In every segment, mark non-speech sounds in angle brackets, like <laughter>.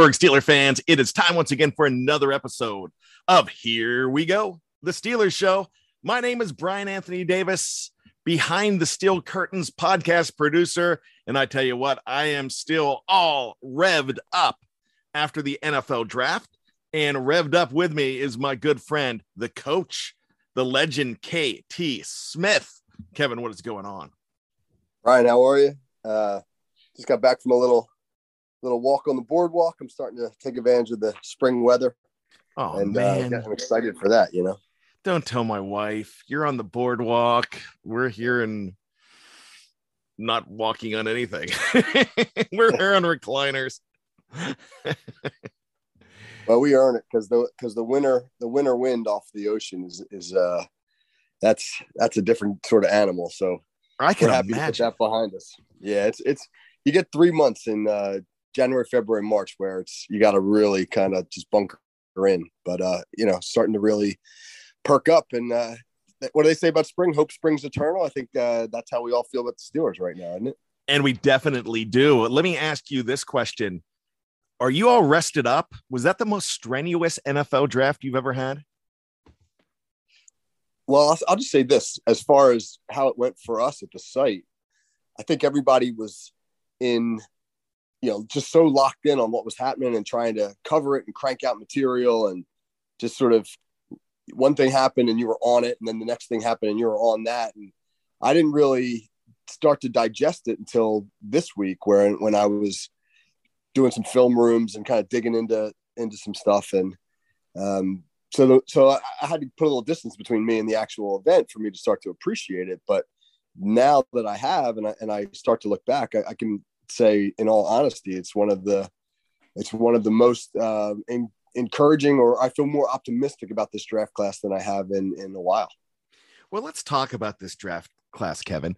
Pittsburgh fans, it is time once again for another episode of Here We Go, the Steelers Show. My name is Bryan Anthony Davis, behind the steel curtains podcast producer. And I tell you what, I am still all revved up after the NFL draft. And revved up with me is my good friend, the coach, the legend KT Smith. Kevin, what is going on? Ryan, how are you? Uh, just got back from a little little walk on the boardwalk. I'm starting to take advantage of the spring weather. Oh, and man. Uh, I'm excited for that, you know. Don't tell my wife. You're on the boardwalk. We're here and not walking on anything. <laughs> We're here on recliners. <laughs> well, we earn it because the because the winter the winter wind off the ocean is is uh that's that's a different sort of animal. So I can happy imagine. to put that behind us. Yeah, it's it's you get three months in uh January, February, March where it's you got to really kind of just bunker in. But uh, you know, starting to really perk up and uh what do they say about spring? Hope springs eternal. I think uh, that's how we all feel about the Steelers right now, isn't it? And we definitely do. Let me ask you this question. Are you all rested up? Was that the most strenuous NFL draft you've ever had? Well, I'll, I'll just say this as far as how it went for us at the site, I think everybody was in, you know, just so locked in on what was happening and trying to cover it and crank out material and just sort of one thing happened and you were on it, and then the next thing happened and you were on that. And I didn't really start to digest it until this week, where when I was doing some film rooms and kind of digging into into some stuff and um, so the, so I, I had to put a little distance between me and the actual event for me to start to appreciate it but now that i have and i, and I start to look back I, I can say in all honesty it's one of the it's one of the most uh, in, encouraging or i feel more optimistic about this draft class than i have in in a while Well, let's talk about this draft class, Kevin.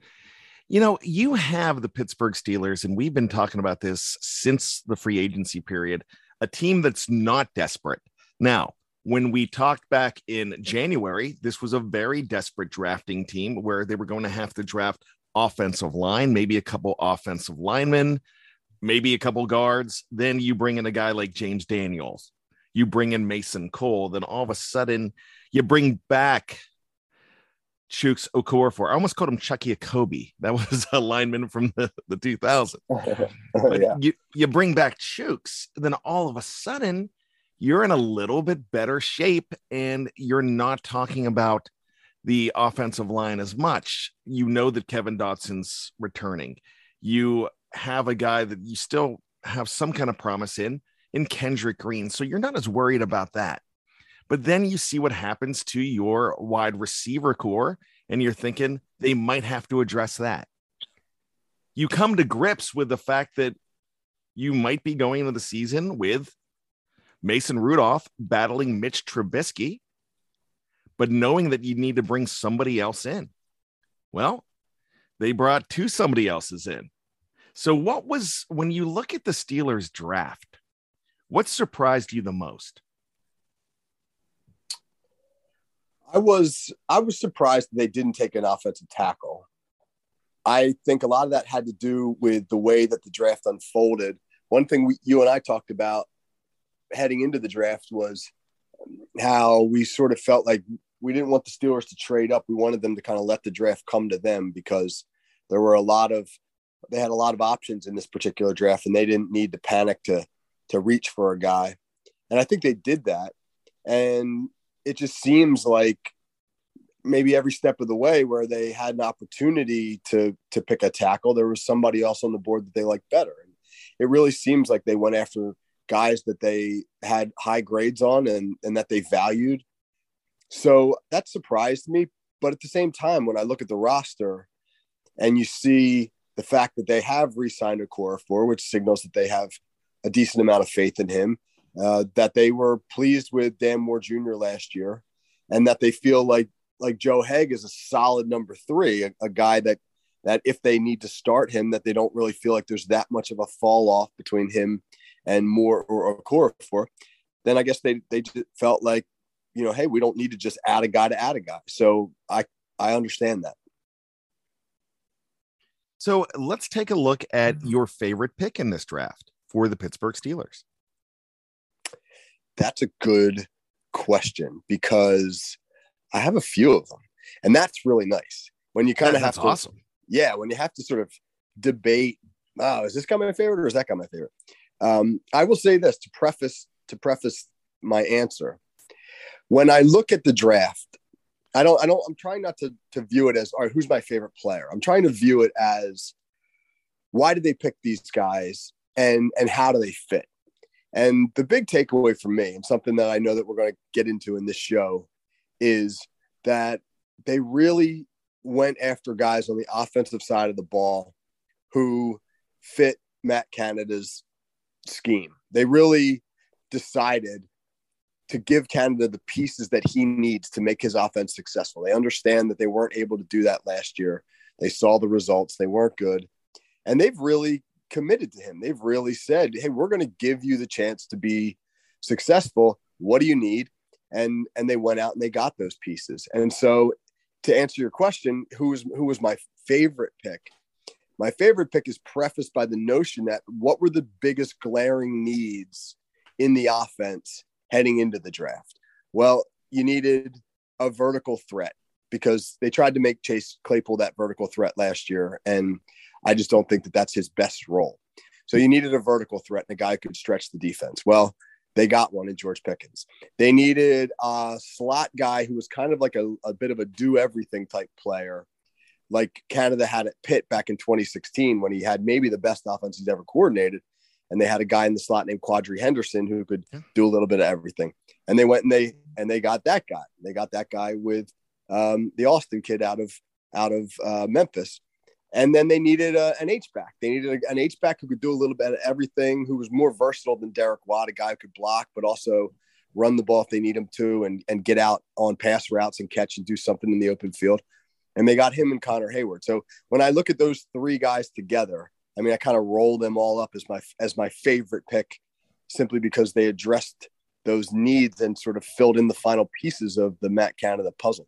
You know, you have the Pittsburgh Steelers, and we've been talking about this since the free agency period, a team that's not desperate. Now, when we talked back in January, this was a very desperate drafting team where they were going to have to draft offensive line, maybe a couple offensive linemen, maybe a couple guards. Then you bring in a guy like James Daniels, you bring in Mason Cole. Then all of a sudden, You bring back Chuks Okorafor. I almost called him Chucky Akobe. That <laughs> was a lineman from the, the 2000s. <laughs> Yeah. you, you bring back Chuks, then all of a sudden you're in a little bit better shape and you're not talking about the offensive line as much. You know that Kevin Dotson's returning. You have a guy that you still have some kind of promise in, in Kendrick Green. So you're not as worried about that. But then you see what happens to your wide receiver corps, and you're thinking they might have to address that. You come to grips with the fact that you might be going into the season with Mason Rudolph battling Mitch Trubisky, but knowing that you need to bring somebody else in. Well, they brought two somebody else's in. So, what was when you look at the Steelers draft, what surprised you the most? I was I was surprised they didn't take an offensive tackle. I think a lot of that had to do with the way that the draft unfolded. One thing we, you and I talked about heading into the draft was how we sort of felt like we didn't want the Steelers to trade up. We wanted them to kind of let the draft come to them because there were a lot of they had a lot of options in this particular draft and they didn't need to panic to to reach for a guy. And I think they did that. And it just seems like maybe every step of the way where they had an opportunity to to pick a tackle, there was somebody else on the board that they liked better. And it really seems like they went after guys that they had high grades on and and that they valued. So that surprised me. But at the same time, when I look at the roster and you see the fact that they have re-signed Okorafor, which signals that they have a decent amount of faith in him, uh, that they were pleased with Dan Moore Jr. last year, and that they feel like like Joe Haeg is a solid number three, a, a, guy that that if they need to start him, that they don't really feel like there's that much of a fall off between him and Moore or a core for, Then I guess they they felt like, you know, hey, we don't need to just add a guy to add a guy. So I I understand that. So let's take a look at mm-hmm. your favorite pick in this draft for the Pittsburgh Steelers. That's a good question because I have a few of them, and that's really nice when you kind of have to. Awesome. Yeah, when you have to sort of debate. Oh, is this guy my favorite or is that guy my favorite? Um, I will say this to preface to preface my answer. When I look at the draft, I don't. I don't. I'm trying not to to view it as all right. Who's my favorite player? I'm trying to view it as why did they pick these guys and and how do they fit? And the big takeaway for me, and something that I know that we're going to get into in this show, is that they really went after guys on the offensive side of the ball who fit Matt Canada's scheme. They really decided to give Canada the pieces that he needs to make his offense successful. They understand that they weren't able to do that last year. They saw the results, they weren't good. And they've really committed to him. They've really said, "Hey, we're going to give you the chance to be successful. What do you need?" And and they went out and they got those pieces. And so, to answer your question, who was who was my favorite pick? My favorite pick is prefaced by the notion that what were the biggest glaring needs in the offense heading into the draft? Well, you needed a vertical threat because they tried to make Chase Claypool that vertical threat last year, and I just don't think that that's his best role. So you needed a vertical threat and a guy who could stretch the defense. Well, they got one in George Pickens. They needed a slot guy who was kind of like a, a bit of a do everything type player, like Canada had at Pitt back in 2016 when he had maybe the best offense he's ever coordinated. And they had a guy in the slot named Quadree Henderson who could do a little bit of everything. And they went and they and they got that guy. They got that guy with um, the Austin kid out of out of uh, Memphis and then they needed a, an H back. They needed a, an H back who could do a little bit of everything, who was more versatile than Derek Watt, a guy who could block, but also run the ball if they need him to, and and get out on pass routes and catch and do something in the open field. And they got him and Connor Heyward. So when I look at those three guys together, I mean, I kind of roll them all up as my as my favorite pick, simply because they addressed those needs and sort of filled in the final pieces of the Matt Canada puzzle.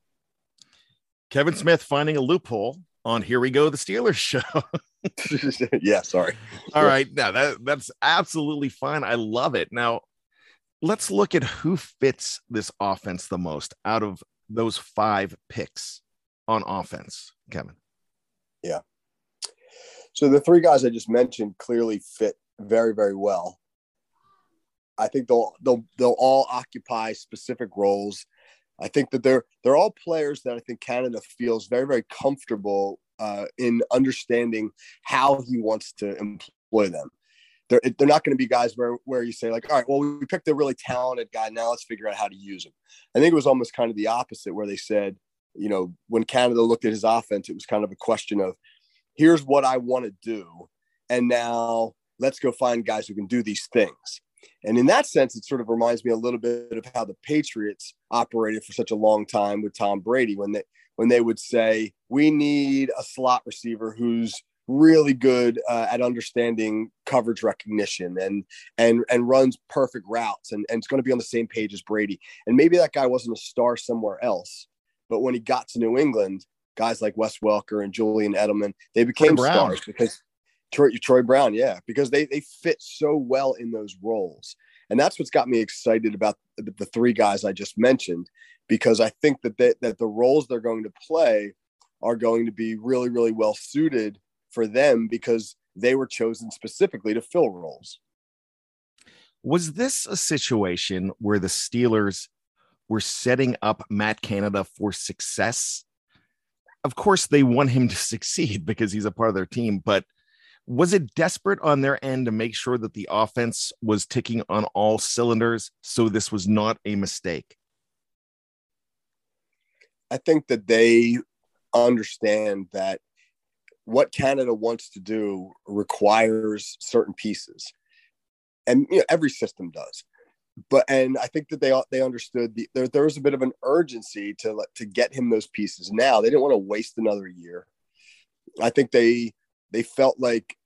Kevin Smith finding a loophole on Here We Go, the Steelers show. <laughs> <laughs> yeah, sorry. All right. Now that that's absolutely fine. I love it. Now, let's look at who fits this offense the most out of those five picks on offense, Kevin. Yeah. So the three guys I just mentioned clearly fit very, very well. I think they'll they'll they'll all occupy specific roles. I think that they're they're all players that I think Canada feels very very comfortable uh, in understanding how he wants to employ them. They're they're not going to be guys where where you say like, all right, well we picked a really talented guy, now let's figure out how to use him. I think it was almost kind of the opposite where they said, you know, when Canada looked at his offense, it was kind of a question of, here's what I want to do, and now let's go find guys who can do these things. And in that sense, it sort of reminds me a little bit of how the Patriots operated for such a long time with Tom Brady when they when they would say, "We need a slot receiver who's really good uh, at understanding coverage recognition and and and runs perfect routes and, and it's going to be on the same page as Brady." And maybe that guy wasn't a star somewhere else, but when he got to New England, guys like Wes Welker and Julian Edelman, they became stars because Troy, Troy Brown, yeah, because they they fit so well in those roles, and that's what's got me excited about the, the three guys I just mentioned, because I think that they, that the roles they're going to play are going to be really really well suited for them because they were chosen specifically to fill roles. Was this a situation where the Steelers were setting up Matt Canada for success? Of course, they want him to <laughs> succeed because he's a part of their team, but was it desperate on their end to make sure that the offense was ticking on all cylinders so this was not a mistake? I think that they understand that what Canada wants to do requires certain pieces. And you know, every system does. But and I think that they they understood the, there, there was a bit of an urgency to to get him those pieces now. They didn't want to waste another year. I think they they felt like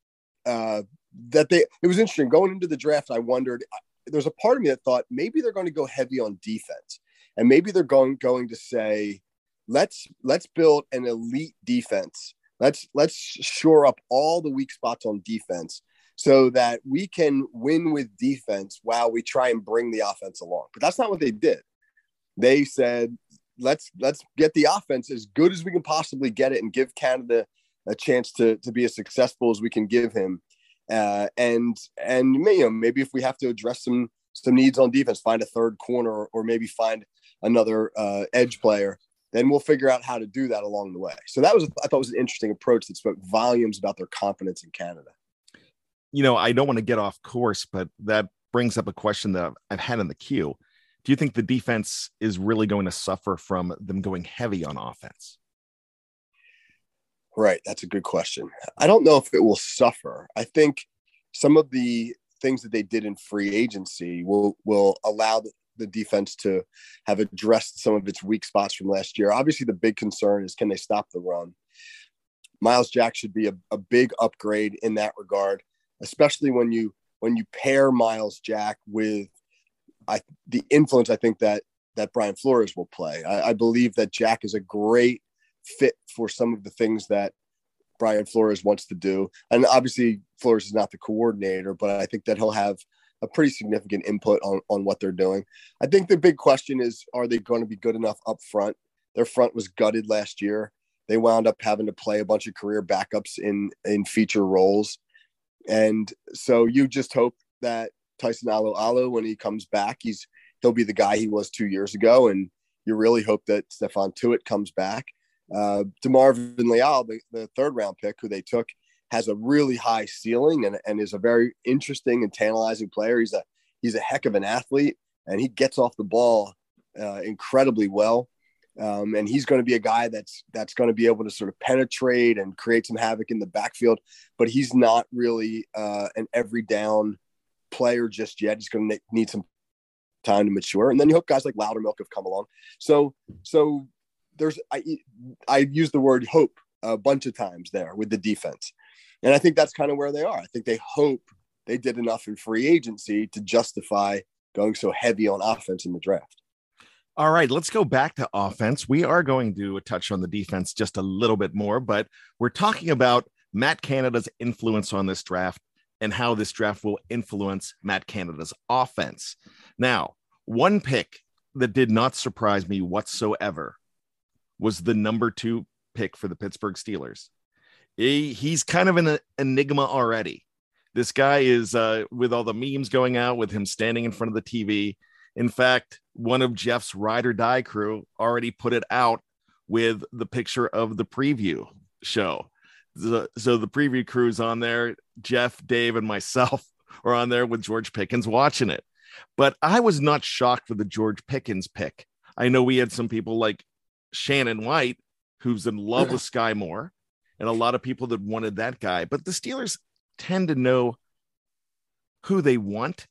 uh, that they it was interesting going into the draft. I wondered there's a part of me that thought maybe they're going to go heavy on defense, and maybe they're going going to say let's let's build an elite defense. Let's let's shore up all the weak spots on defense so that we can win with defense while we try and bring the offense along. But that's not what they did. They said, let's let's get the offense as good as we can possibly get it and give Canada a chance to to be as successful as we can give him. Uh, and and you know maybe if we have to address some some needs on defense, find a third corner or, maybe find another uh, edge player, then we'll figure out how to do that along the way. So that was I thought was an interesting approach that spoke volumes about their confidence in Canada. You know, I don't want to get off course, but that brings up a question that I've had in the queue. Do you think the defense is really going to suffer from them going heavy on offense? Right. That's a good question. I don't know if it will suffer. I think some of the things that they did in free agency will will allow the, defense to have addressed some of its weak spots from last year. Obviously, the big concern is can they stop the run? Myles Jack should be a, a big upgrade in that regard, especially when you when you pair Myles Jack with I, the influence I think that that Brian Flores will play. I, I believe that Jack is a great fit for some of the things that Brian Flores wants to do. And obviously, Flores is not the coordinator, but I think that he'll have a pretty significant input on, on what they're doing. I think the big question is are they going to be good enough up front? Their front was gutted last year. They wound up having to play a bunch of career backups in in feature roles. And so you just hope that Tyson Alualu, when he comes back, he's he'll be the guy he was two years ago. And you really hope that Stephon Tuitt comes back uh, DeMarvin Leal, the, the third round pick who they took, has a really high ceiling and, and is a very interesting and tantalizing player. He's a he's a heck of an athlete and he gets off the ball uh, incredibly well. Um, and he's going to be a guy that's that's going to be able to sort of penetrate and create some havoc in the backfield. But he's not really uh, an every down player just yet. He's going to need some time to mature. And then you hope guys like Loudermilk have come along. So so there's I I use the word hope a bunch of times there with the defense. And I think that's kind of where they are. I think they hope they did enough in free agency to justify going so heavy on offense in the draft. All right, let's go back to offense. We are going to touch on the defense just a little bit more, but we're talking about Matt Canada's influence on this draft. and how this draft will influence Matt Canada's offense. Now, one pick that did not surprise me whatsoever was the number two pick for the Pittsburgh Steelers. He, he's kind of an enigma already. This guy is uh, with all the memes going out with him standing in front of the TV. In fact, one of Jeff's ride or die crew already put it out with the picture of the preview show. The, so the preview crew's on there. Jeff, Dave, and myself <laughs> are on there with George Pickens watching it. But I was not shocked with the George Pickens pick. I know we had some people like Shannon White, who's in love with Skyy Moore, and a lot of people that wanted that guy. But the Steelers tend to know who they want.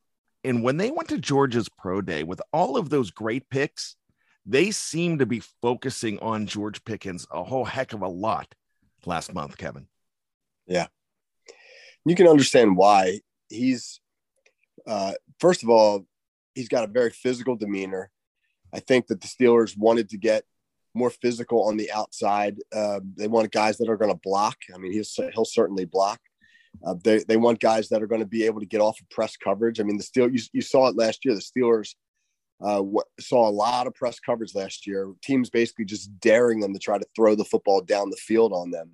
And when they went to Georgia's pro day with all of those great picks, they seem to be focusing on George Pickens a whole heck of a lot last month, Kevin. Yeah. You can understand why he's, uh, first of all, he's got a very physical demeanor. I think that the Steelers wanted to get more physical on the outside. Uh, they want guys that are going to block. I mean, he'll, he'll certainly block. Uh, they, they want guys that are going to be able to get off of press coverage. I mean, the Steel you, you saw it last year. The Steelers uh, saw a lot of press coverage last year. Teams basically just daring them to try to throw the football down the field on them,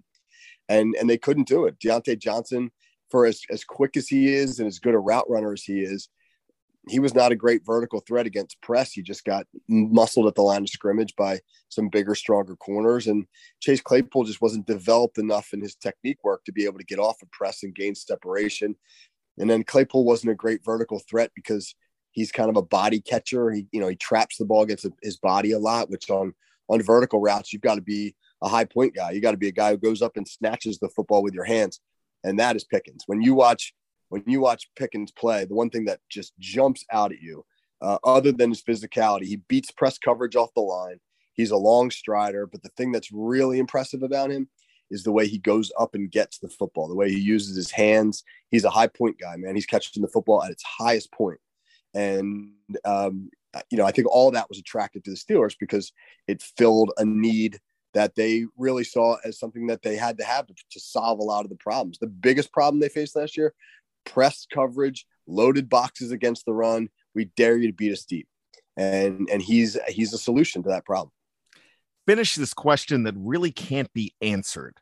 and and they couldn't do it. Diontae Johnson, for as as quick as he is and as good a route runner as he is, he was not a great vertical threat against press. He just got muscled at the line of scrimmage by some bigger, stronger corners. And Chase Claypool just wasn't developed enough in his technique work to be able to get off of press and gain separation. And then Claypool wasn't a great vertical threat because he's kind of a body catcher. He, you know, he traps the ball against his body a lot, which on on vertical routes, you've got to be a high point guy. You got to be a guy who goes up and snatches the football with your hands. And that is Pickens. When you watch when you watch Pickens play, the one thing that just jumps out at you, uh, other than his physicality, he beats press coverage off the line. He's a long strider, but the thing that's really impressive about him is the way he goes up and gets the football, the way he uses his hands. He's a high point guy, man. He's catching the football at its highest point. And, um, you know, I think all that was attracted to the Steelers because it filled a need that they really saw as something that they had to have to, to solve a lot of the problems. The biggest problem they faced last year press coverage, loaded boxes against the run. We dare you to beat us deep. And and he's he's a solution to that problem. Finish this question that really can't be answered.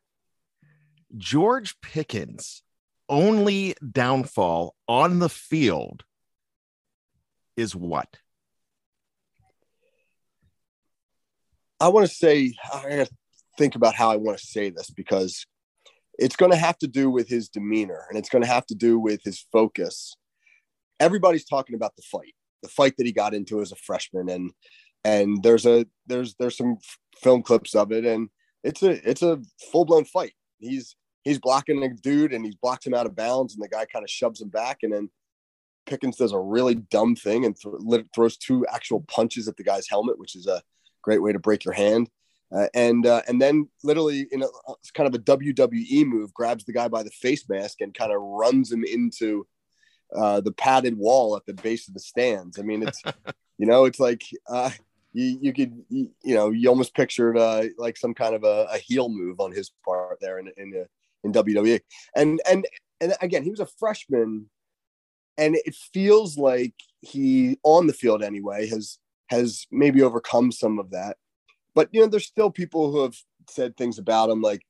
George Pickens' only downfall on the field is what? I want to say I got to think about how I want to say this because it's going to have to do with his demeanor and it's going to have to do with his focus. Everybody's talking about the fight, the fight that he got into as a freshman, and and there's a there's there's some film clips of it, and it's a it's a full blown fight. He's he's blocking a dude and he blocks him out of bounds, and the guy kind of shoves him back, and then Pickens does a really dumb thing and th- throws two actual punches at the guy's helmet, which is a great way to break your hand. Uh, and uh, and then literally in a kind of a WWE move, grabs the guy by the face mask and kind of runs him into uh, the padded wall at the base of the stands. I mean, it's <laughs> you know, it's like uh, you you could you, you, know you almost pictured uh, like some kind of a, a, heel move on his part there in in uh, in WWE. And and and again, he was a freshman, and it feels like he on the field anyway has has maybe overcome some of that but you know, there's still people who have said things about him like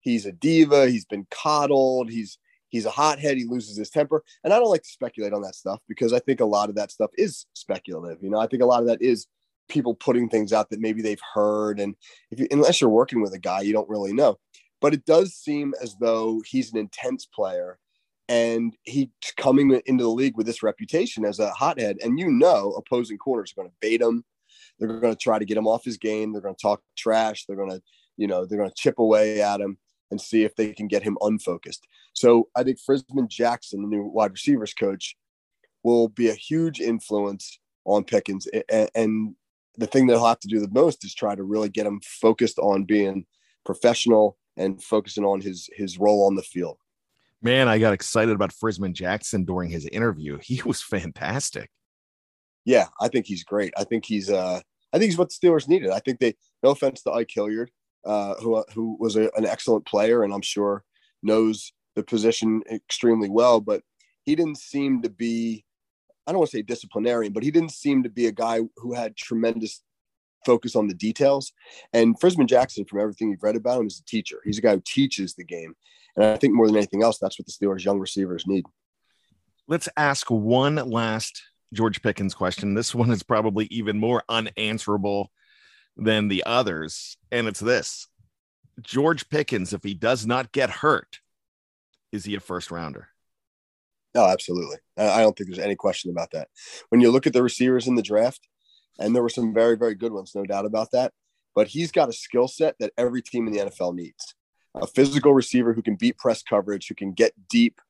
he's a diva, he's been coddled, he's he's a hothead, he loses his temper. And I don't like to speculate on that stuff because I think a lot of that stuff is speculative. You know, I think a lot of that is people putting things out that maybe they've heard. And if you, unless you're working with a guy, you don't really know. But it does seem as though he's an intense player and he's coming into the league with this reputation as a hothead. And you know, opposing corners are going to bait him. They're going to try to get him off his game. They're going to talk trash. They're going to, you know, they're going to chip away at him and see if they can get him unfocused. So I think Frisman Jackson, the new wide receivers coach, will be a huge influence on Pickens. And the thing that he'll have to do the most is try to really get him focused on being professional and focusing on his his role on the field. Man, I got excited about Frisman Jackson during his interview. He was fantastic. Yeah, I think he's great. I think he's uh I think he's what the Steelers needed. I think they, no offense to Ike Hilliard, uh, who who was a, an excellent player and I'm sure knows the position extremely well. But he didn't seem to be, I don't want to say disciplinarian, but he didn't seem to be a guy who had tremendous focus on the details. And Frisman Jackson, from everything you've read about him, is a teacher. He's a guy who teaches the game. And I think more than anything else, that's what the Steelers' young receivers need. Let's ask one last George Pickens question. This <laughs> one is probably even more unanswerable than the others. And it's this George Pickens, if he does not get hurt, is he a first rounder? No, absolutely. I don't think there's any question about that. When you look at the receivers in the draft, and there were some very, very good ones, no doubt about that. But he's got a skill set that every team in the NFL needs a physical receiver who can beat press coverage, who can get deep,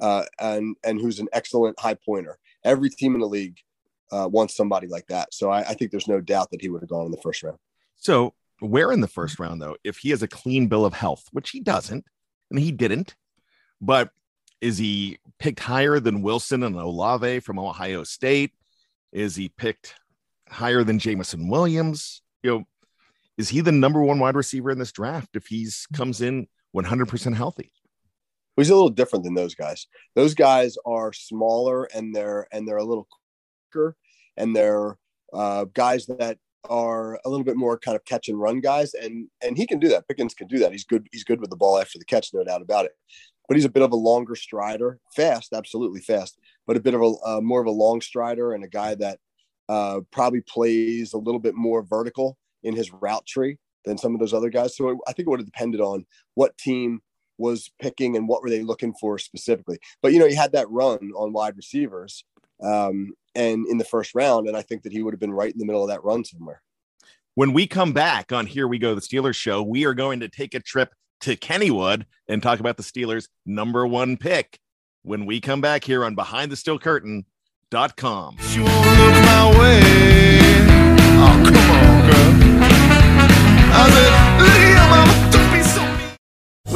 uh, and and who's an excellent high pointer. Every team in the league uh, wants somebody like that. So I, I think there's no doubt that he would have gone in the first round. So where in the first round though, if he has a clean bill of health, which he doesn't, and he didn't, but is he picked higher than Wilson and Olave from Ohio State? Is he picked higher than Jameson Williams? You know, is he the number one wide receiver in this draft if he's comes in 100% healthy? He's a little different than those guys. Those guys are smaller and they're and they're a little quicker and they're uh, guys that are a little bit more kind of catch and run guys and and he can do that. Pickens can do that. He's good. He's good with the ball after the catch, no doubt about it. But he's a bit of a longer strider, fast, absolutely fast, but a bit of a uh, more of a long strider and a guy that uh, probably plays a little bit more vertical in his route tree than some of those other guys. So I think it would have depended on what team was picking and what were they looking for specifically. But you know, he had that run on wide receivers um, and in the first round, and I think that he would have been right in the middle of that run somewhere. When we come back on Here We Go, the Steelers show, we are going to take a trip to Kennywood and talk about the Steelers' number one pick. When we come back here on Behind the Steel Curtain.com. You won't look my way. Oh, come on, girl.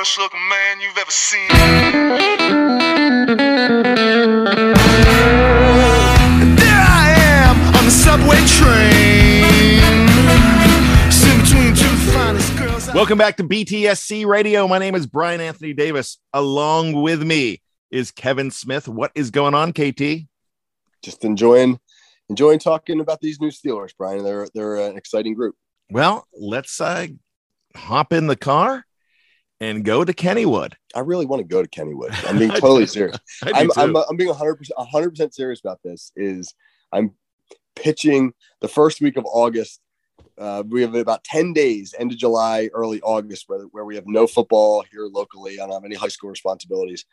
I ain't the worst looking man you've ever seen. there I am on the subway train. between two finest girls. Welcome back to BTSC Radio. My name is Bryan Anthony Davis. Along with me is Kevin Smith. What is going on, KT? Just enjoying enjoying talking about these new Steelers, Brian. They're they're an exciting group. Well, let's uh, hop in the car and go to Kennywood. I really want to go to Kennywood. I'm <laughs> being totally serious. <laughs> I'm, I'm, I'm being 100 percent 100 percent serious about this. Is I'm pitching the first week of August. Uh, we have about 10 days, end of July, early August, where, where we have no football here locally. I don't have any high school responsibilities.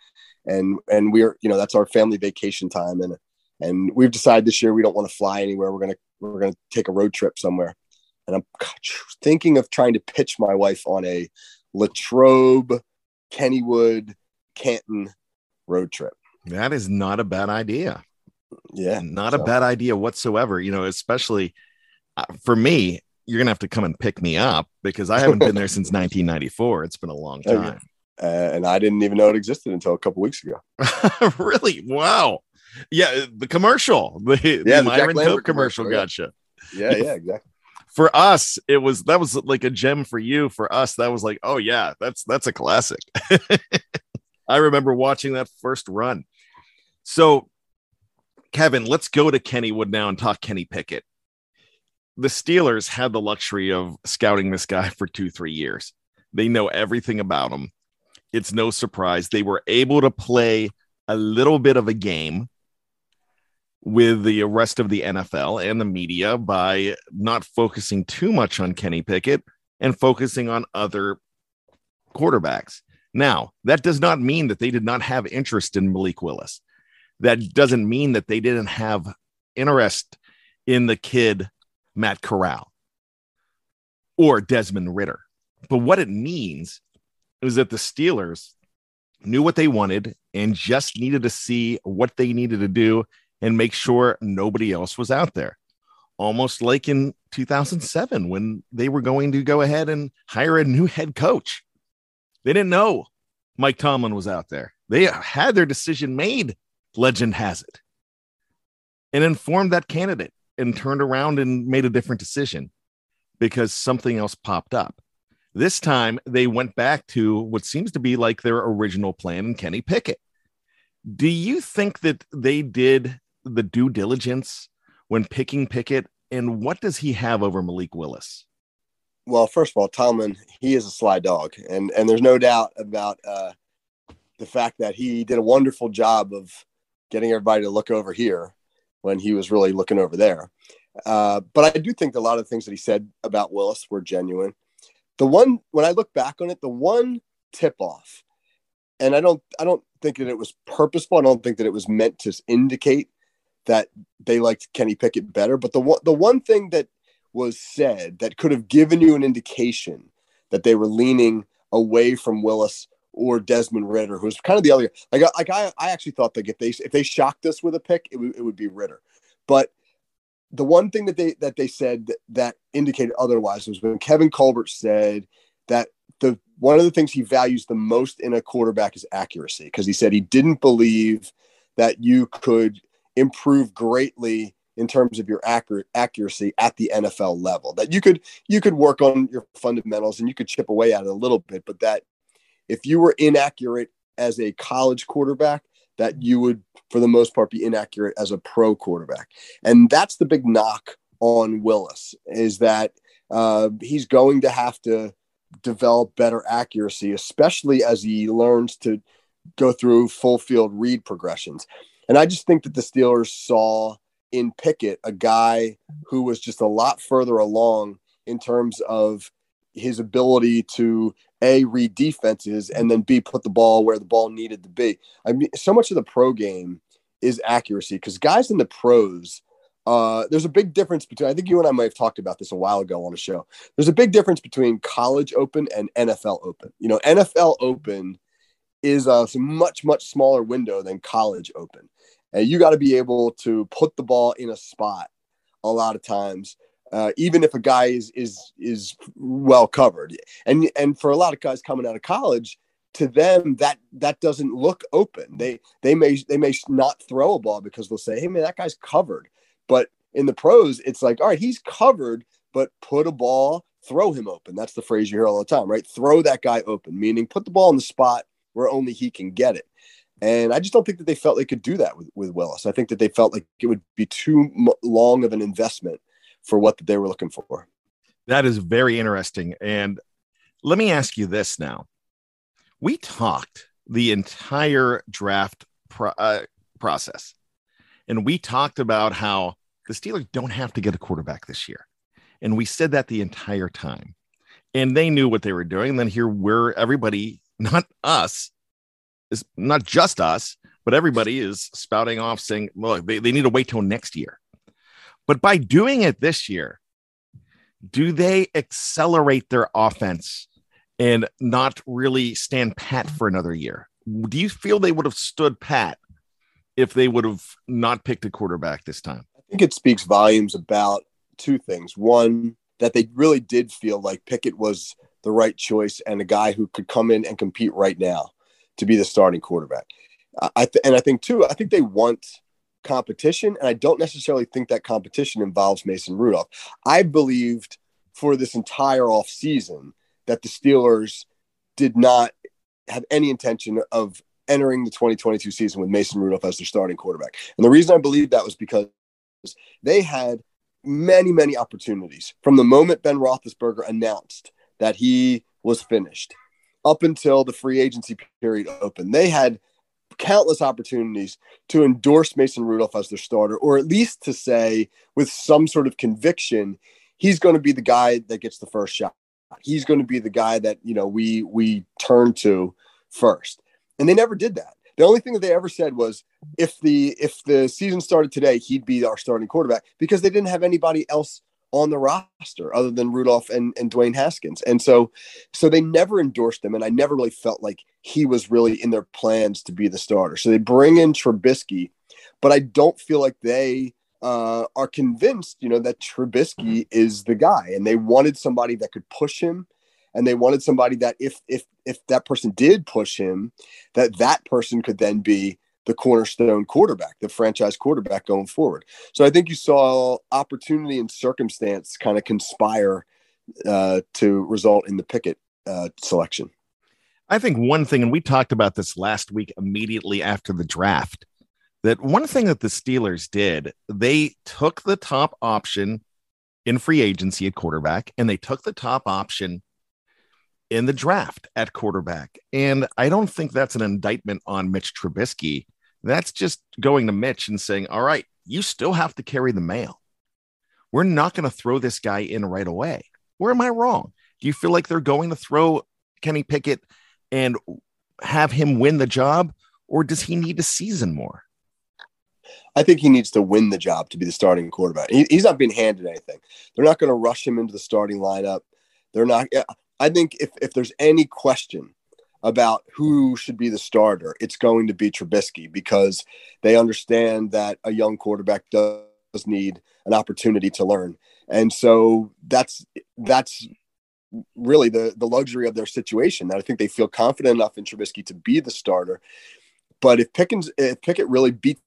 And, and we're, you know, that's our family vacation time. And and we've decided this year we don't want to fly anywhere. We're gonna we're gonna take a road trip somewhere. And I'm thinking of trying to pitch my wife on a Latrobe, Kennywood, Canton road trip. That is not a bad idea. Yeah, not so. a bad idea whatsoever. You know, especially uh, for me, you're gonna have to come and pick me up because I haven't been there since <laughs> 1994. It's been a long time. Okay. Uh, and I didn't even know it existed until a couple weeks ago. <laughs> really? Wow. Yeah, the commercial, <laughs> the, yeah, the, the Myron Cope commercial, commercial gotcha. Yeah, yeah, exactly. For us, it was that was like a gem for you. For us, that was like, oh yeah, that's that's a classic. <laughs> I remember watching that first run. So, Kevin, let's go to Kennywood now and talk Kenny Pickett. The Steelers had the luxury of scouting this guy for two, three years. They know everything about him. It's no surprise they were able to play a little bit of a game with the rest of the NFL and the media by not focusing too much on Kenny Pickett and focusing on other quarterbacks. Now, that does not mean that they did not have interest in Malik Willis. That doesn't mean that they didn't have interest in the kid Matt Corral or Desmond Ridder. But what it means is that the Steelers knew what they wanted and just needed to see what they needed to do and make sure nobody else was out there. Almost like in 2007 when they were going to go ahead and hire a new head coach. They didn't know Mike Tomlin was out there. They had their decision made, legend has it, and informed that candidate and turned around and made a different decision because something else popped up. This time they went back to what seems to be like their original plan, and Kenny Pickett. Do you think that they did the due diligence when picking Pickett? And what does he have over Malik Willis? Well, first of all, Tomlin, he is a sly dog, and and there's no doubt about uh, the fact that he did a wonderful job of getting everybody to look over here when he was really looking over there. Uh, but I do think a lot of things that he said about Willis were genuine. The one when I look back on it, the one tip off, and I don't I don't think that it was purposeful. I don't think that it was meant to indicate that they liked Kenny Pickett better. But the one the one thing that was said that could have given you an indication that they were leaning away from Willis or Desmond Ridder, who's kind of the other guy. like like I, I actually thought that if they if they shocked us with a pick, it, w- it would be Ridder. But the one thing that they that they said that, that indicated otherwise was when Kevin Colbert said that the one of the things he values the most in a quarterback is accuracy because he said he didn't believe that you could improve greatly in terms of your accuracy at the NFL level. That you could you could work on your fundamentals and you could chip away at it a little bit, but that if you were inaccurate as a college quarterback, that you would for the most part be inaccurate as a pro quarterback. And that's the big knock on Willis is that uh, he's going to have to develop better accuracy, especially as he learns to go through full field read progressions. And I just think that the Steelers saw in Pickett a guy who was just a lot further along in terms of his ability to a read defenses and then b put the ball where the ball needed to be. I mean, so much of the pro game is accuracy because guys in the pros, uh, there's a big difference between. I think you and I might have talked about this a while ago on a show. There's a big difference between college open and NFL open. You know, NFL open is a much much smaller window than college open, and you got to be able to put the ball in a spot a lot of times uh, even if a guy is is is well covered. And and for a lot of guys coming out of college, to them that that doesn't look open. They they may they may not throw a ball because they'll say, "Hey man, that guy's covered." But in the pros, it's like, "All right, he's covered, but put a ball, throw him open." That's the phrase you hear all the time, right? Throw that guy open, meaning put the ball in the spot where only he can get it. And I just don't think that they felt they could do that with, with Willis. I think that they felt like it would be too long of an investment for what they were looking for. That is very interesting. And let me ask you this now. We talked the entire draft pro- uh, process, and we talked about how the Steelers don't have to get a quarterback this year. And we said that the entire time. And they knew what they were doing. And then here we're everybody, not us, is not just us, but everybody is spouting off saying, look, they, they need to wait till next year. But by doing it this year, do they accelerate their offense and not really stand pat for another year? Do you feel they would have stood pat if they would have not picked a quarterback this time? I think it speaks volumes about two things. One, that they really did feel like Pickett was the right choice and a guy who could come in and compete right now to be the starting quarterback. I th- and I think too, I think they want competition. And I don't necessarily think that competition involves Mason Rudolph. I believed for this entire off season that the Steelers did not have any intention of entering the 2022 season with Mason Rudolph as their starting quarterback. And the reason I believe that was because they had many, many opportunities from the moment Ben Roethlisberger announced that he was finished up until the free agency period opened. They had countless opportunities to endorse Mason Rudolph as their starter, or at least to say with some sort of conviction, he's going to be the guy that gets the first shot. He's going to be the guy that you know we we turn to first, and they never did that. The only thing that they ever said was if the if the season started today, he'd be our starting quarterback because they didn't have anybody else on the roster other than Rudolph and, and Dwayne Haskins. And so so they never endorsed him. And I never really felt like he was really in their plans to be the starter. So they bring in Trubisky, but I don't feel like they uh, are convinced, you know, that Trubisky is the guy. And they wanted somebody that could push him. And they wanted somebody that if if if that person did push him, that that person could then be the cornerstone quarterback, the franchise quarterback going forward. So I think you saw opportunity and circumstance kind of conspire uh, to result in the Pickett uh, selection. I think one thing, and we talked about this last week immediately after the draft, that one thing that the Steelers did, they took the top option in free agency at quarterback and they took the top option in the draft at quarterback. And I don't think that's an indictment on Mitch Trubisky. That's just going to Mitch and saying, all right, you still have to carry the mail. We're not going to throw this guy in right away. Where am I wrong? Do you feel like they're going to throw Kenny Pickett and have him win the job, or does he need to season more? I think he needs to win the job to be the starting quarterback. He, he's not being handed anything. They're not going to rush him into the starting lineup. They're not. I think if if there's any question about who should be the starter, it's going to be Trubisky because they understand that a young quarterback does need an opportunity to learn. And so that's that's really the the luxury of their situation that I think they feel confident enough in Trubisky to be the starter. But if Pickens if Pickett really beats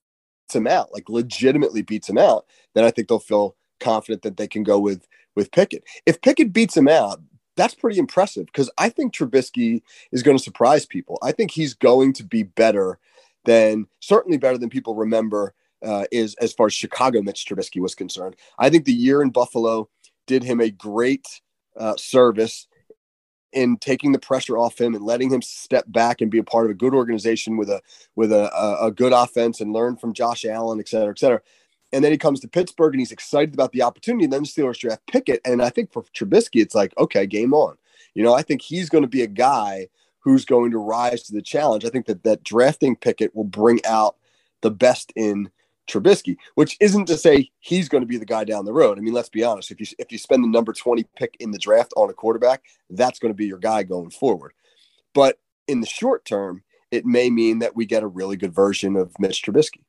him out, like legitimately beats him out, then I think they'll feel confident that they can go with with Pickett. If Pickett beats him out, that's pretty impressive because I think Trubisky is going to surprise people. I think he's going to be better than certainly better than people remember uh, is as far as Chicago Mitch Trubisky was concerned. I think the year in Buffalo did him a great uh, service in taking the pressure off him and letting him step back and be a part of a good organization with a with a, a, a good offense and learn from Josh Allen, et cetera, et cetera. And then he comes to Pittsburgh and he's excited about the opportunity. And then the Steelers draft Pickett. And I think for Trubisky, it's like, okay, game on. You know, I think he's going to be a guy who's going to rise to the challenge. I think that that drafting Pickett will bring out the best in Trubisky, which isn't to say he's going to be the guy down the road. I mean, let's be honest. If you if you spend the number 20 pick in the draft on a quarterback, that's going to be your guy going forward. But in the short term, it may mean that we get a really good version of Mitch Trubisky.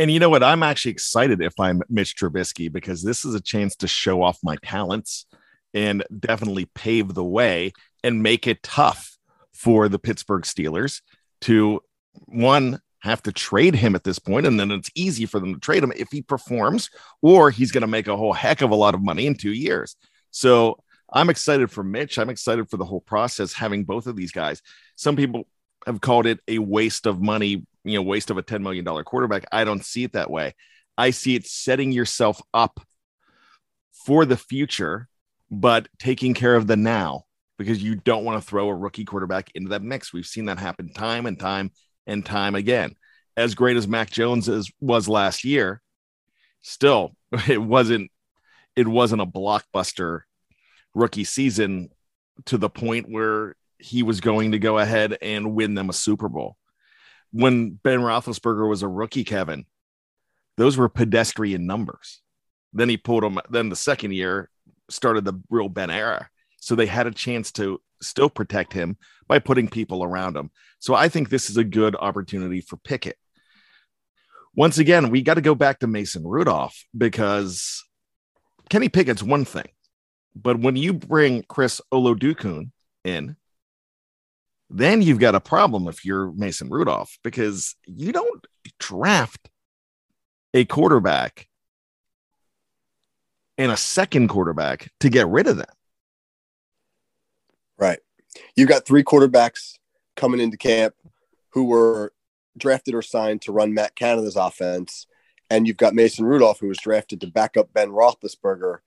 And you know what? I'm actually excited if I'm Mitch Trubisky because this is a chance to show off my talents and definitely pave the way and make it tough for the Pittsburgh Steelers to one have to trade him at this point and then it's easy for them to trade him if he performs or he's going to make a whole heck of a lot of money in 2 years. So I'm excited for Mitch. I'm excited for the whole process having both of these guys. Some people have called it a waste of money you know waste of a 10 million dollar quarterback. I don't see it that way. I see it setting yourself up for the future but taking care of the now because you don't want to throw a rookie quarterback into that mix. We've seen that happen time and time and time again. As great as mac jones is, was last year still <laughs> it wasn't it wasn't a blockbuster rookie season to the point where he was going to go ahead and win them a Super Bowl when Ben Roethlisberger was a rookie, Kevin, those were pedestrian numbers. Then he pulled them. Then the second year started the real Ben era. So they had a chance to still protect him by putting people around him. So I think this is a good opportunity for Pickett. Once again, we got to go back to Mason Rudolph because Kenny Pickett's one thing, but when you bring Chris Oladokun in, then you've got a problem if you're Mason Rudolph because you don't draft a quarterback and a second quarterback to get rid of them. Right. You've got three quarterbacks coming into camp who were drafted or signed to run Matt Canada's offense. And you've got Mason Rudolph, who was drafted to back up Ben Roethlisberger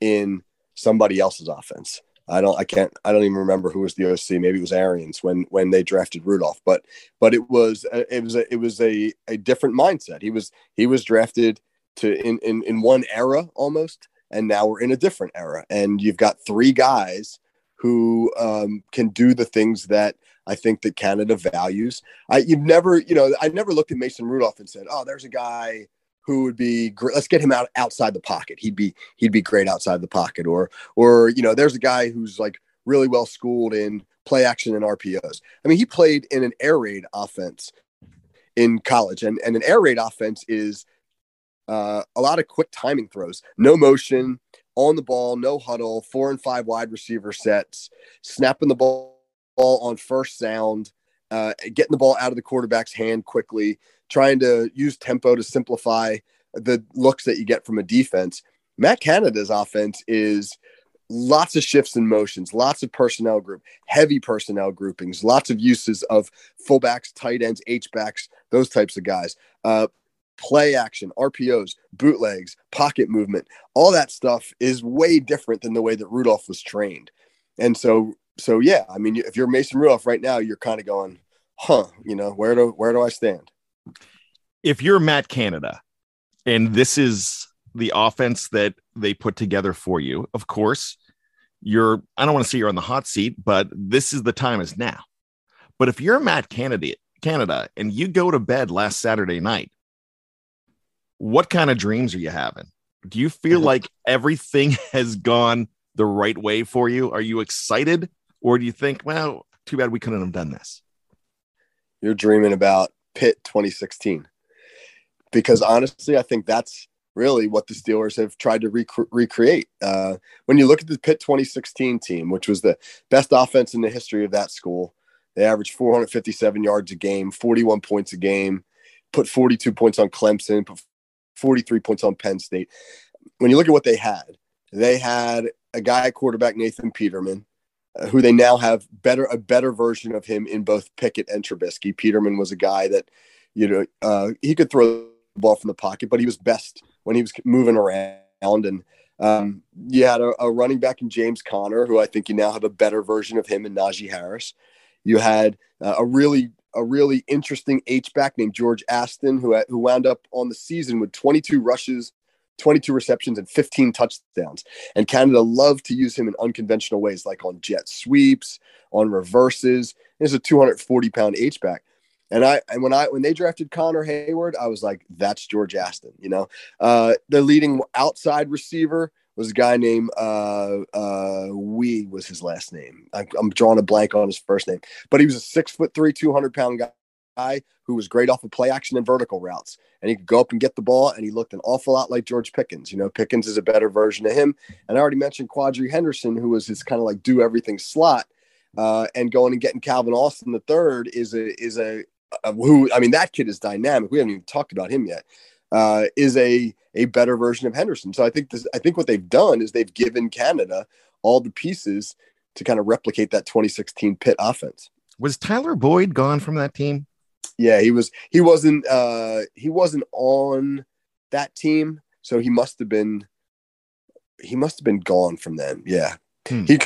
in somebody else's offense. I don't I can't I don't even remember who was the OC. Maybe it was Arians when when they drafted Rudolph. But but it was it was a, it was a a different mindset. He was he was drafted to in in in one era almost, and now we're in a different era. And you've got three guys who um, can do the things that I think that Canada values. I you've never you know I never looked at Mason Rudolph and said, oh, there's a guy who would be great. Let's get him out outside the pocket. He'd be he'd be great outside the pocket. Or or you know, there's a guy who's like really well schooled in play action and RPOs. I mean, he played in an air raid offense in college, and and an air raid offense is uh, a lot of quick timing throws, no motion, on the ball, no huddle, four and five wide receiver sets, snapping the ball on first sound, uh, getting the ball out of the quarterback's hand quickly, trying to use tempo to simplify the looks that you get from a defense. Matt Canada's offense is lots of shifts and motions, lots of personnel group, heavy personnel groupings, lots of uses of fullbacks, tight ends, H backs, those types of guys. Uh, play action, RPOs, bootlegs, pocket movement, all that stuff is way different than the way that Rudolph was trained. And so, so yeah, I mean, if you're Mason Rudolph right now, you're kind of going, huh, you know, where do where do I stand? If you're Matt Canada, and this is the offense that they put together for you, of course, you're. I don't want to say you're on the hot seat, but this is the time is now. But if you're Matt Canada, Canada, and you go to bed last Saturday night what kind of dreams are you having? Do you feel <laughs> like everything has gone the right way for you? Are you excited? Or do you think, well, too bad we couldn't have done this? You're dreaming about Pitt 2016. Because honestly, I think that's really what the Steelers have tried to rec- recreate. Uh, when you look at the Pitt 2016 team, which was the best offense in the history of that school, they averaged 457 yards a game, 41 points a game, put 42 points on Clemson, put 43 points on Penn State. When you look at what they had, they had a guy quarterback, Nathan Peterman, who they now have better a better version of him in both Pickett and Trubisky. Peterman was a guy that, you know, uh, he could throw the ball from the pocket, but he was best when he was moving around. And um, you had a, a running back in James Conner, who I think you now have a better version of him in Najee Harris. You had uh, a really a really interesting H back named George Aston, who who wound up on the season with 22 rushes, 22 receptions, and 15 touchdowns. And Canada loved to use him in unconventional ways, like on jet sweeps, on reverses. He's a 240 pound H back. And I and when I when they drafted Connor Heyward, I was like, that's George Aston. You know, uh, the leading outside receiver was a guy named uh uh Weah was his last name. I, am drawing a blank on his first name, but he was a six foot three, two hundred pound guy. Guy who was great off of play action and vertical routes, and he could go up and get the ball, and he looked an awful lot like George Pickens. You know, Pickens is a better version of him, and I already mentioned Quadree Henderson, who was his kind of like do everything slot, uh, and going and getting Calvin Austin the third is a is a, a who I mean that kid is dynamic. We haven't even talked about him yet uh, is a a better version of Henderson. So I think this, I think what they've done is they've given Canada all the pieces to kind of replicate that 2016 Pitt offense. Was Tyler Boyd gone from that team? Yeah, he was. He wasn't. Uh, he wasn't on that team, so he must have been. He must have been gone from them. Yeah, hmm. he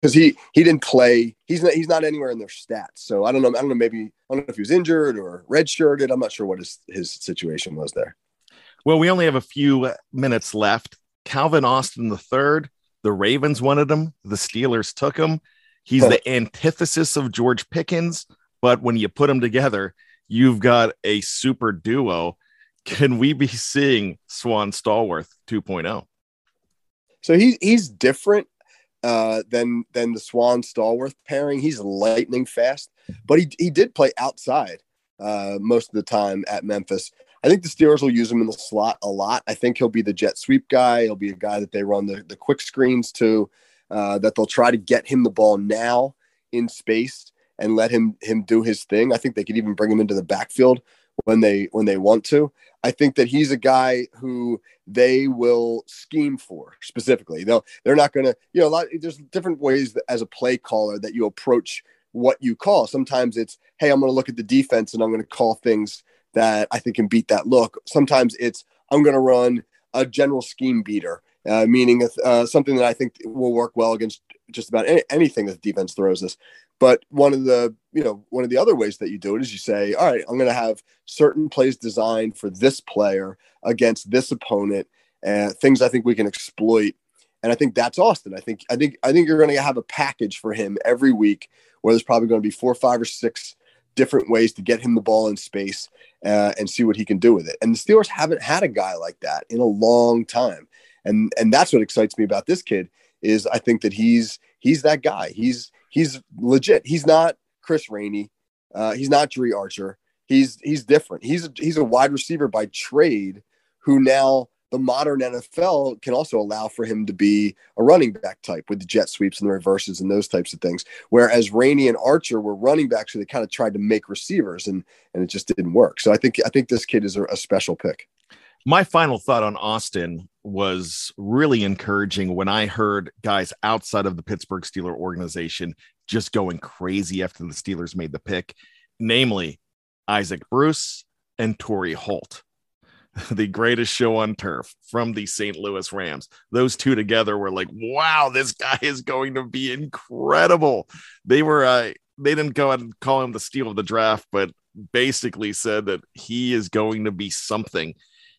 because he he didn't play. He's not he's not anywhere in their stats. So I don't know. I don't know. Maybe I don't know if he was injured or redshirted. I'm not sure what his his situation was there. Well, we only have a few minutes left. Calvin Austin the third. The Ravens wanted him. The Steelers took him. He's the antithesis of George Pickens, but when you put them together, you've got a super duo. Can we be seeing Swann Stallworth 2.0? So he's he's different uh, than than the Swann Stallworth pairing. He's lightning fast, but he he did play outside uh, most of the time at Memphis. I think the Steelers will use him in the slot a lot. I think he'll be the jet sweep guy. He'll be a guy that they run the, the quick screens to, uh, that they'll try to get him the ball now in space and let him him do his thing. I think they could even bring him into the backfield when they when they want to. I think that he's a guy who they will scheme for specifically. They'll they're not going to you know a lot. There's different ways as a play caller that you approach what you call. Sometimes it's hey, I'm going to look at the defense and I'm going to call things that I think can beat that look. Sometimes it's I'm going to run a general scheme beater, uh, meaning uh, something that I think will work well against just about any, anything that the defense throws us. But one of the you know one of the other ways that you do it is you say, all right, I'm going to have certain plays designed for this player against this opponent, and things I think we can exploit. And I think that's Austin. I think I think I think you're going to have a package for him every week where there's probably going to be four, five, or six different ways to get him the ball in space uh, and see what he can do with it. And the Steelers haven't had a guy like that in a long time. And and that's what excites me about this kid is I think that he's he's that guy. He's he's legit. He's not Chris Rainey. Uh, he's not Dri Archer. He's he's different. He's he's a wide receiver by trade who now the modern NFL can also allow for him to be a running back type with the jet sweeps and the reverses and those types of things. Whereas Rainey and Archer were running backs, so they kind of tried to make receivers and and it just didn't work. So I think I think this kid is a, a special pick. My final thought on Austin was really encouraging when I heard guys outside of the Pittsburgh Steeler organization just going crazy after the Steelers made the pick, namely Isaac Bruce and Torry Holt <laughs> the greatest show on turf from the St. Louis Rams. Those two together were like, wow, this guy is going to be incredible. They were, uh, they didn't go and call him the steal of the draft, but basically said that he is going to be something.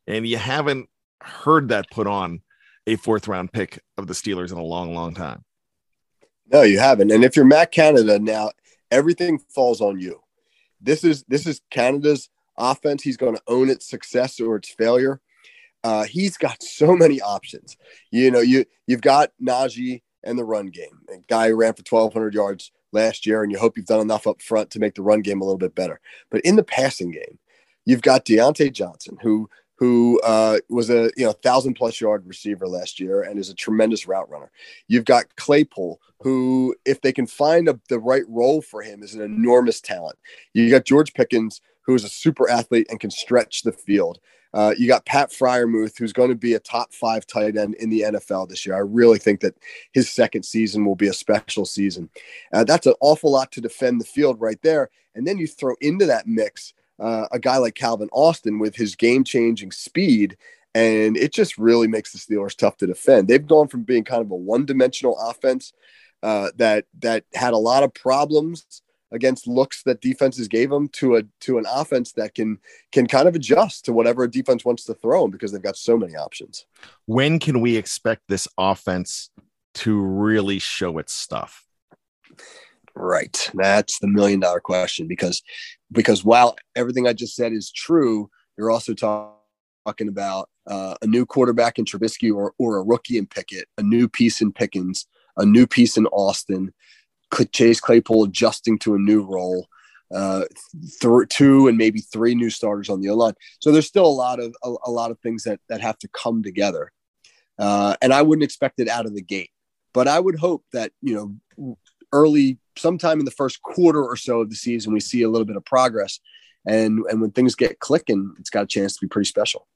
And you haven't heard that put on a fourth round pick of the Steelers in a long, long time. No, you haven't. And if you're Matt Canada now, everything falls on you. This is this is Canada's offense. He's going to own its success or its failure. Uh, he's got so many options. You know, you you've got Najee and the run game. A guy who ran for 1,200 yards last year, and you hope you've done enough up front to make the run game a little bit better. But in the passing game, you've got Diontae Johnson, who who uh, was a you know thousand plus yard receiver last year and is a tremendous route runner. You've got Claypool, who if they can find a, the right role for him, is an enormous talent. You got George Pickens, who is a super athlete and can stretch the field. Uh, you got Pat Freiermuth, who's going to be a top five tight end in the NFL this year. I really think that his second season will be a special season. Uh, that's an awful lot to defend the field right there. And then you throw into that mix uh, a guy like Calvin Austin with his game changing speed. And it just really makes the Steelers tough to defend. They've gone from being kind of a one dimensional offense uh, that that had a lot of problems against looks that defenses gave them to a to an offense that can can kind of adjust to whatever a defense wants to throw them because they've got so many options. When can we expect this offense to really show its stuff? Right. That's the million dollar question because because while everything I just said is true, you're also talk, talking about uh, a new quarterback in Trubisky or or a rookie in Pickett, a new piece in Pickens, a new piece in Austin, Chase Claypool adjusting to a new role, uh, th- two and maybe three new starters on the line. So there's still a lot of a, a, lot of things that that have to come together, uh, and I wouldn't expect it out of the gate. But I would hope that you know early, sometime in the first quarter or so of the season, we see a little bit of progress, and and when things get clicking, it's got a chance to be pretty special.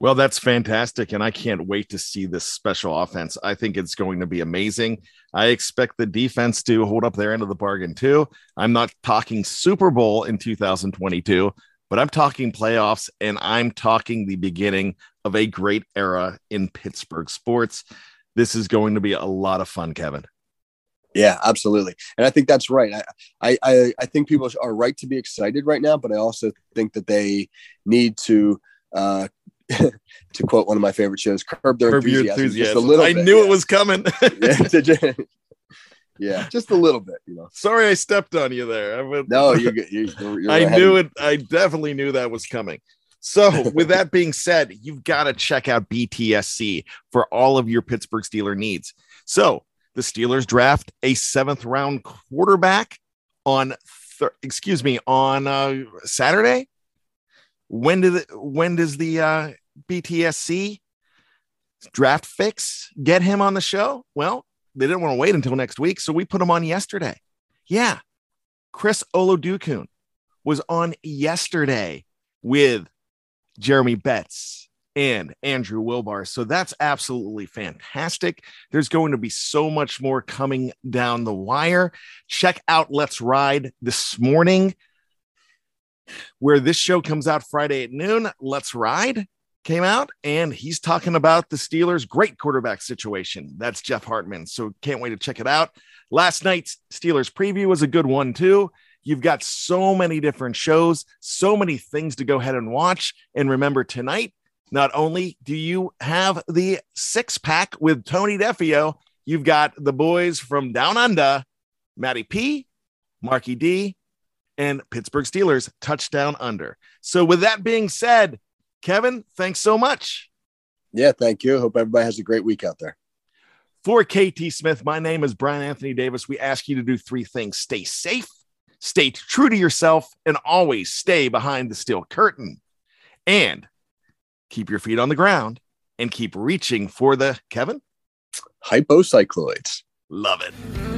Well, that's fantastic. And I can't wait to see this special offense. I think it's going to be amazing. I expect the defense to hold up their end of the bargain, too. I'm not talking Super Bowl in 2022, but I'm talking playoffs and I'm talking the beginning of a great era in Pittsburgh sports. This is going to be a lot of fun, Kevin. Yeah, absolutely. And I think that's right. I, I, I think people are right to be excited right now, but I also think that they need to uh, <laughs> to quote one of my favorite shows, curb their curb enthusiasm, enthusiasm. Just a little I bit, knew yeah. it was coming. <laughs> yeah, <laughs> yeah, just a little bit, you know. Sorry, I stepped on you there. I no, you're, you're, you're I knew it. I definitely knew that was coming. So, with that being said, you've got to check out BTSC for all of your Pittsburgh Steeler needs. So, the Steelers draft a seventh round quarterback on, excuse me, on uh, Saturday when did when does the uh, BTSC draft fix get him on the show? Well, they didn't want to wait until next week, so we put him on yesterday. Yeah, Chris Oladokun was on yesterday with Jeremy Betts and Andrew Wilbar. So that's absolutely fantastic. There's going to be so much more coming down the wire. Check out Let's Ride this morning where this show comes out Friday at noon. Let's Ride came out and he's talking about the Steelers' great quarterback situation. That's Jeff Hartman. So can't wait to check it out. Last night's Steelers preview was a good one, too. You've got so many different shows, so many things to go ahead and watch. And remember, tonight, not only do you have the six pack with Tony Defeo, you've got the boys from Down Under, Matty P, Marky D, and Pittsburgh Steelers touchdown under. So, with that being said, Kevin, thanks so much. Yeah, thank you. Hope everybody has a great week out there. For KT Smith, my name is Bryan Anthony Davis. We ask you to do three things stay safe, stay true to yourself, and always stay behind the steel curtain. And keep your feet on the ground and keep reaching for the Kevin hypocycloids. Love it.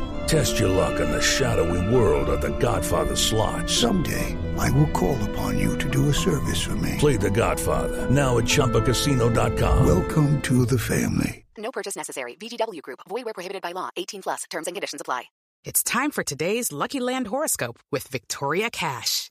Test your luck in the shadowy world of The Godfather slot. Someday, I will call upon you to do a service for me. Play The Godfather now at ChumbaCasino.com. Welcome to the family. No purchase necessary. VGW Group. Void where prohibited by law. 18 plus. Terms and conditions apply. It's time for today's Lucky Land horoscope with Victoria Cash.